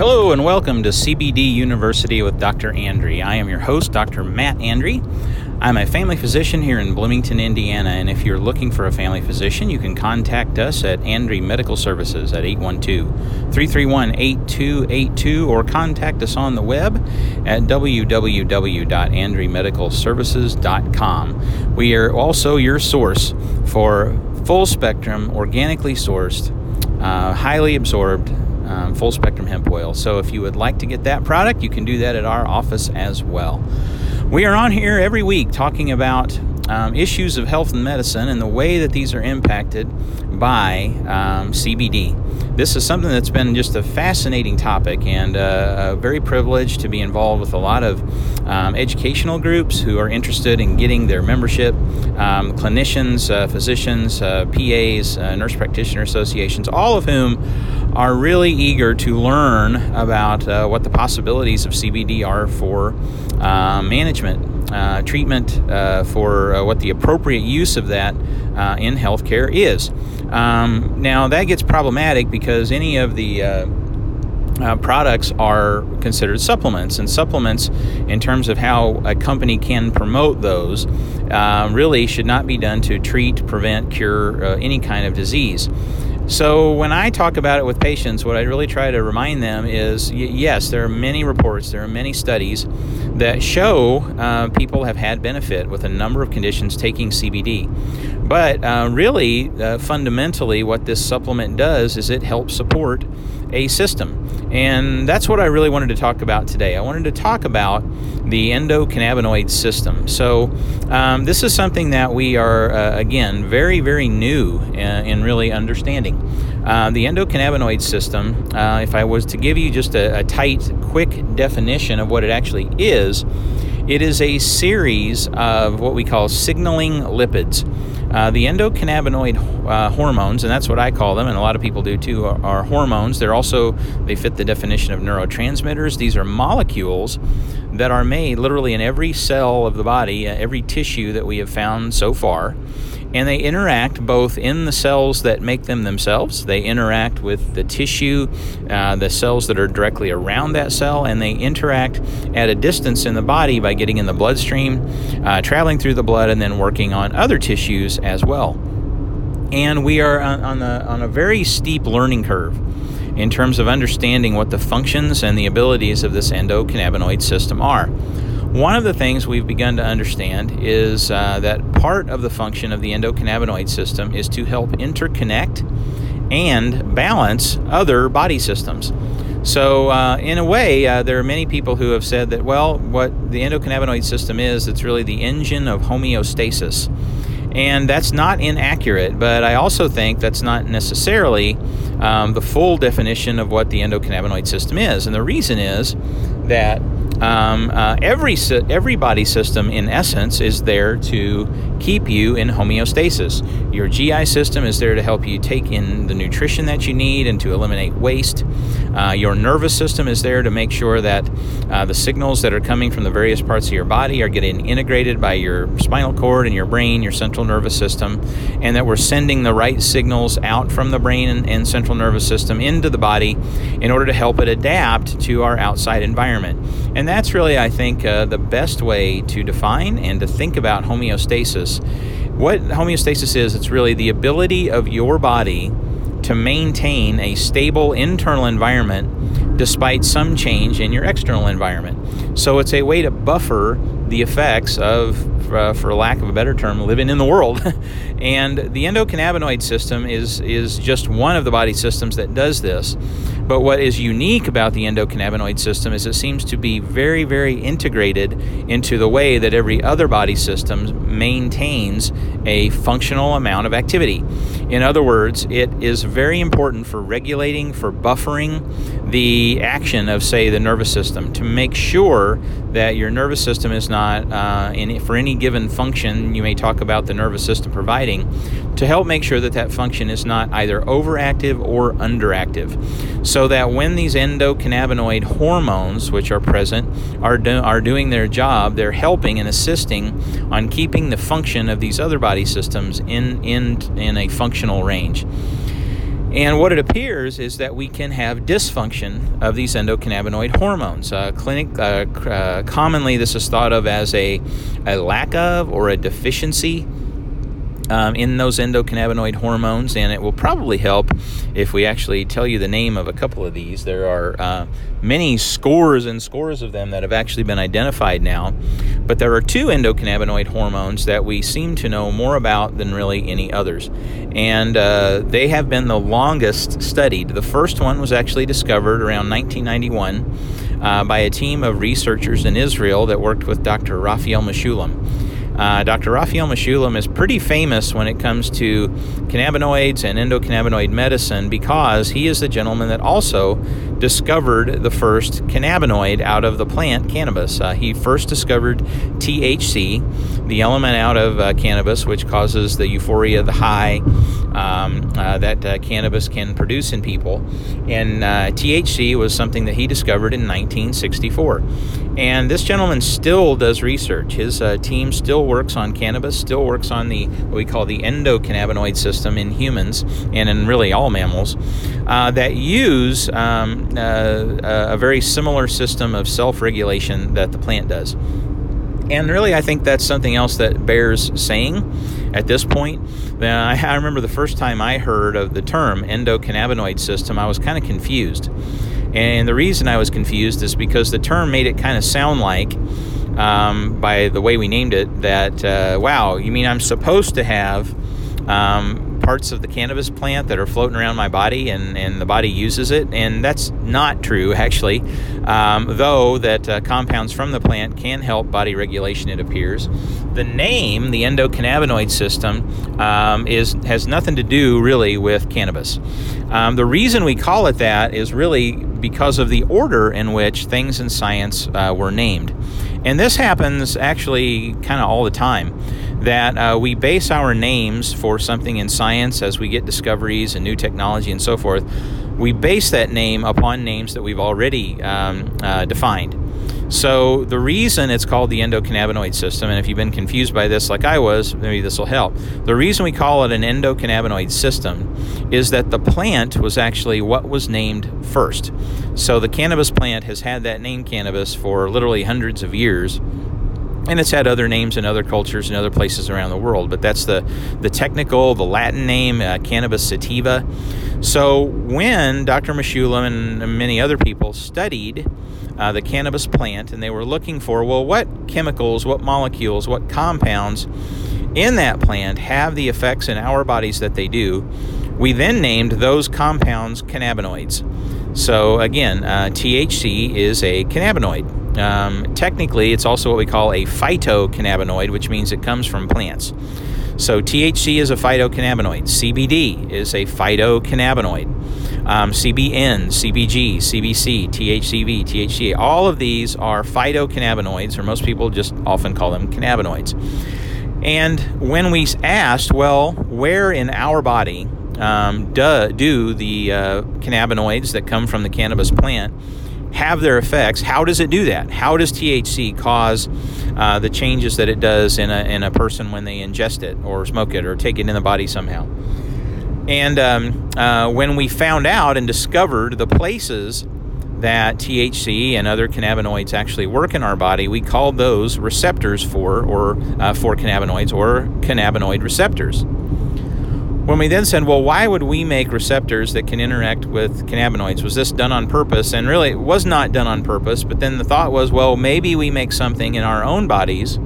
Hello and welcome to CBD University with Dr. Andry. I am your host, Dr. Matt Andry. I'm a family physician here in Bloomington, Indiana, and if you're looking for a family physician, you can contact us at Andry Medical Services at 812 331 8282 or contact us on the web at www.andrymedicalservices.com. We are also your source for full spectrum, organically sourced, uh, highly absorbed um, full spectrum hemp oil. So if you would like to get that product, you can do that at our office as well. We are on here every week talking about um, issues of health and medicine and the way that these are impacted by um, CBD. This is something that's been just a fascinating topic and uh, very privileged to be involved with a lot of um, educational groups who are interested in getting their membership, um, clinicians, uh, physicians, uh, PAs, uh, nurse practitioner associations, all of whom are really eager to learn about uh, what the possibilities of CBD are for uh, management, uh, treatment, uh, for uh, what the appropriate use of that uh, in healthcare is. Um, now, that gets problematic because any of the uh, products are considered supplements, and supplements, in terms of how a company can promote those, uh, really should not be done to treat, prevent, cure uh, any kind of disease. So, when I talk about it with patients, what I really try to remind them is yes, there are many reports, there are many studies that show uh, people have had benefit with a number of conditions taking CBD. But uh, really, uh, fundamentally, what this supplement does is it helps support a system. And that's what I really wanted to talk about today. I wanted to talk about the endocannabinoid system. So, um, this is something that we are, uh, again, very, very new in, in really understanding. Uh, the endocannabinoid system, uh, if I was to give you just a, a tight, quick definition of what it actually is, it is a series of what we call signaling lipids. Uh, the endocannabinoid uh, hormones, and that's what I call them, and a lot of people do too, are, are, hormones. They're also they fit the definition of neurotransmitters. These are molecules that are made literally in every cell of the body, uh, every tissue that we have found so far and they interact both in the cells that make them themselves. They interact with the tissue, uh, the cells that are directly around that cell, and they interact at a distance in the body by getting in the bloodstream, uh, traveling through the blood, and then working on other tissues as well. And we are on, the, on a very steep learning curve in terms of understanding what the functions and the abilities of this endocannabinoid system are. One of the things we've begun to understand is uh, that part of the function of the endocannabinoid system is to help interconnect and balance other body systems. So, uh, in a way, uh, there are many people who have said that, well, what the endocannabinoid system is, it's really the engine of homeostasis. And that's not inaccurate, but I also think that's not necessarily um, the full definition of what the endocannabinoid system is. And the reason is that um, uh, every every body system, in essence, is there to keep you in homeostasis. Your GI system is there to help you take in the nutrition that you need and to eliminate waste. Uh, your nervous system is there to make sure that uh, the signals that are coming from the various parts of your body are getting integrated by your spinal cord and your brain, your central nervous system, and that we're sending the right signals out from the brain and, and central nervous system into the body in order to help it adapt to our outside environment. And that's really, I think, uh, the best way to define and to think about homeostasis. What homeostasis is, it's really the ability of your body to maintain a stable internal environment despite some change in your external environment. So it's a way to buffer the effects of, uh, for lack of a better term, living in the world. and the endocannabinoid system is, is just one of the body systems that does this. But what is unique about the endocannabinoid system is it seems to be very, very integrated into the way that every other body system maintains a functional amount of activity. In other words, it is very important for regulating, for buffering the action of, say, the nervous system to make sure that your nervous system is not, uh, in, for any given function, you may talk about the nervous system providing, to help make sure that that function is not either overactive or underactive. So that when these endocannabinoid hormones, which are present, are, do, are doing their job, they're helping and assisting on keeping the function of these other body systems in, in, in a functional range. And what it appears is that we can have dysfunction of these endocannabinoid hormones. Uh, clinic, uh, uh, commonly, this is thought of as a, a lack of or a deficiency um, in those endocannabinoid hormones, and it will probably help if we actually tell you the name of a couple of these. There are uh, many scores and scores of them that have actually been identified now, but there are two endocannabinoid hormones that we seem to know more about than really any others, and uh, they have been the longest studied. The first one was actually discovered around 1991 uh, by a team of researchers in Israel that worked with Dr. Raphael Mechoulam. Uh, Dr. Raphael Mechoulam is pretty famous when it comes to cannabinoids and endocannabinoid medicine because he is the gentleman that also discovered the first cannabinoid out of the plant cannabis. Uh, he first discovered THC, the element out of uh, cannabis which causes the euphoria, the high um, uh, that uh, cannabis can produce in people. And uh, THC was something that he discovered in 1964. And this gentleman still does research. His uh, team still works on cannabis, still works on the what we call the endocannabinoid system in humans and in really all mammals uh, that use um, a very similar system of self-regulation that the plant does. And really, I think that's something else that bears saying at this point. I remember the first time I heard of the term endocannabinoid system, I was kind of confused. And the reason I was confused is because the term made it kind of sound like, um, by the way we named it, that, uh, wow, you mean I'm supposed to have um, parts of the cannabis plant that are floating around my body and, and the body uses it. And that's not true, actually, um, though that uh, compounds from the plant can help body regulation, it appears. The name, the endocannabinoid system, um, is has nothing to do really with cannabis. Um, the reason we call it that is really because of the order in which things in science uh, were named. And this happens actually kind of all the time that uh, we base our names for something in science as we get discoveries and new technology and so forth. We base that name upon names that we've already um, uh, defined. So, the reason it's called the endocannabinoid system, and if you've been confused by this like I was, maybe this will help. The reason we call it an endocannabinoid system is that the plant was actually what was named first. So, the cannabis plant has had that name cannabis for literally hundreds of years and it's had other names in other cultures and other places around the world but that's the the technical the latin name uh, cannabis sativa. So when dr Mechoulam and many other people studied uh, the cannabis plant and they were looking for well what chemicals what molecules what compounds in that plant have the effects in our bodies that they do we then named those compounds cannabinoids. So again uh, thc is a cannabinoid um, technically, it's also what we call a phytocannabinoid, which means it comes from plants. So THC is a phytocannabinoid. CBD is a phytocannabinoid. Um, CBN, CBG, CBC, THCV, THCA, all of these are phytocannabinoids, or most people just often call them cannabinoids. And when we asked, well, where in our body um, do, do the uh, cannabinoids that come from the cannabis plant have their effects. How does it do that? How does THC cause uh, the changes that it does in a, in a person when they ingest it or smoke it or take it in the body somehow? And um, uh, when we found out and discovered the places that THC and other cannabinoids actually work in our body, we called those receptors for or uh, for cannabinoids or cannabinoid receptors. When we then said, well, why would we make receptors that can interact with cannabinoids? Was this done on purpose? And really, it was not done on purpose. But then the thought was, well, maybe we make something in our own bodies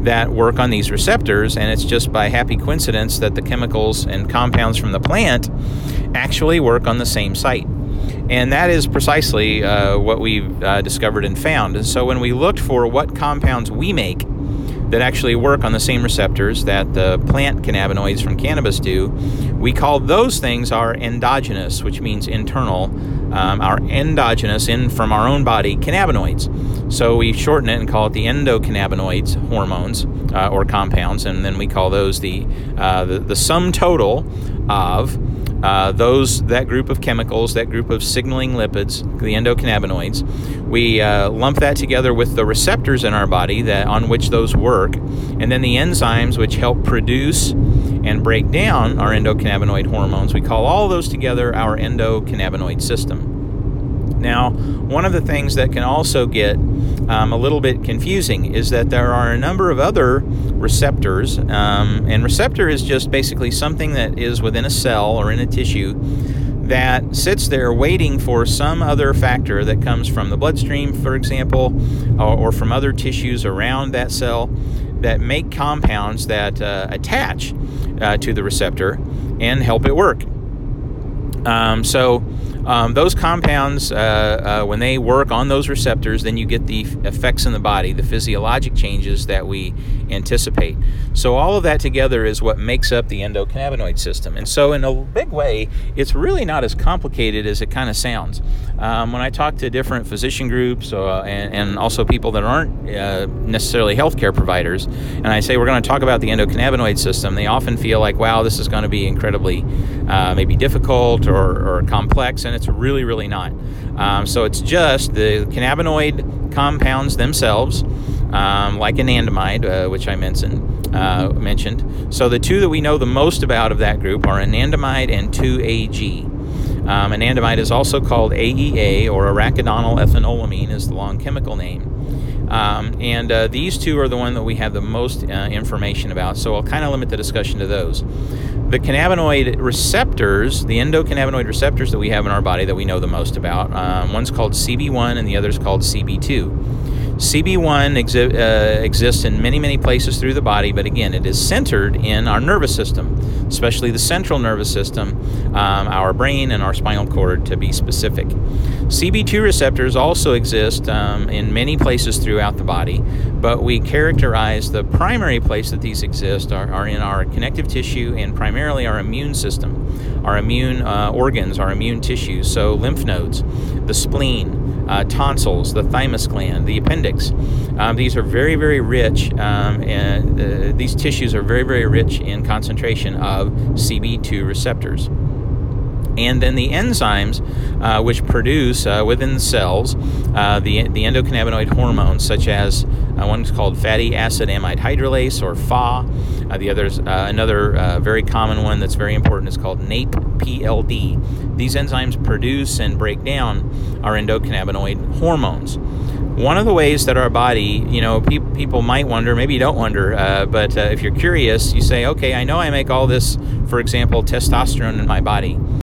that work on these receptors, and it's just by happy coincidence that the chemicals and compounds from the plant actually work on the same site. And that is precisely uh, what we've uh, discovered and found. And so when we looked for what compounds we make that actually work on the same receptors that the plant cannabinoids from cannabis do. We call those things our endogenous, which means internal, um, our endogenous in from our own body cannabinoids. So we shorten it and call it the endocannabinoids hormones uh, or compounds, and then we call those the, uh, the, the sum total of uh, those that group of chemicals, that group of signaling lipids, the endocannabinoids, we uh, lump that together with the receptors in our body that on which those work, and then the enzymes which help produce and break down our endocannabinoid hormones. We call all those together our endocannabinoid system. Now, one of the things that can also get um, a little bit confusing is that there are a number of other receptors, um, and receptor is just basically something that is within a cell or in a tissue that sits there waiting for some other factor that comes from the bloodstream, for example, or, or from other tissues around that cell that make compounds that uh, attach uh, to the receptor and help it work. Um, so, um, those compounds, uh, uh, when they work on those receptors, then you get the effects in the body, the physiologic changes that we anticipate. So, all of that together is what makes up the endocannabinoid system. And so, in a big way, it's really not as complicated as it kind of sounds. Um, when I talk to different physician groups uh, and, and, also people that aren't uh, necessarily healthcare providers, and I say we're going to talk about the endocannabinoid system, they often feel like, wow, this is going to be incredibly uh, maybe difficult or, or complex. And it's really, really not. Um, so it's just the cannabinoid compounds themselves, um, like anandamide, uh, which I mentioned. Uh, mentioned. So the two that we know the most about of that group are anandamide and 2-AG. Um, anandamide is also called AEA or arachidonyl ethanolamine is the long chemical name. Um, and uh, these two are the one that we have the most uh, information about. So I'll kind of limit the discussion to those the cannabinoid receptors, the endocannabinoid receptors that we have in our body that we know the most about, um, one's called CB1 and the other's called CB2. CB1 exi- uh, exists in many, many places through the body, but again, it is centered in our nervous system, especially the central nervous system, um, our brain, and our spinal cord to be specific. CB2 receptors also exist um, in many places throughout the body, but we characterize the primary place that these exist are, are in our connective tissue and primarily our immune system, our immune uh, organs, our immune tissues, so lymph nodes, the spleen, uh, tonsils, the thymus gland, the appendix. Um, these are very, very rich, um, and uh, these tissues are very, very rich in concentration of CB2 receptors and then the enzymes uh, which produce uh, within the cells uh, the, the endocannabinoid hormones, such as uh, is called fatty acid amide hydrolase or FA. Uh, the other's uh, another very common one that's very important is called NAPE-PLD. These enzymes produce and break down our endocannabinoid hormones. One of the ways that our body, you know, pe- people might wonder, maybe you don't wonder, but if you're curious, you say, okay, I know I make all this, for example, testosterone in my body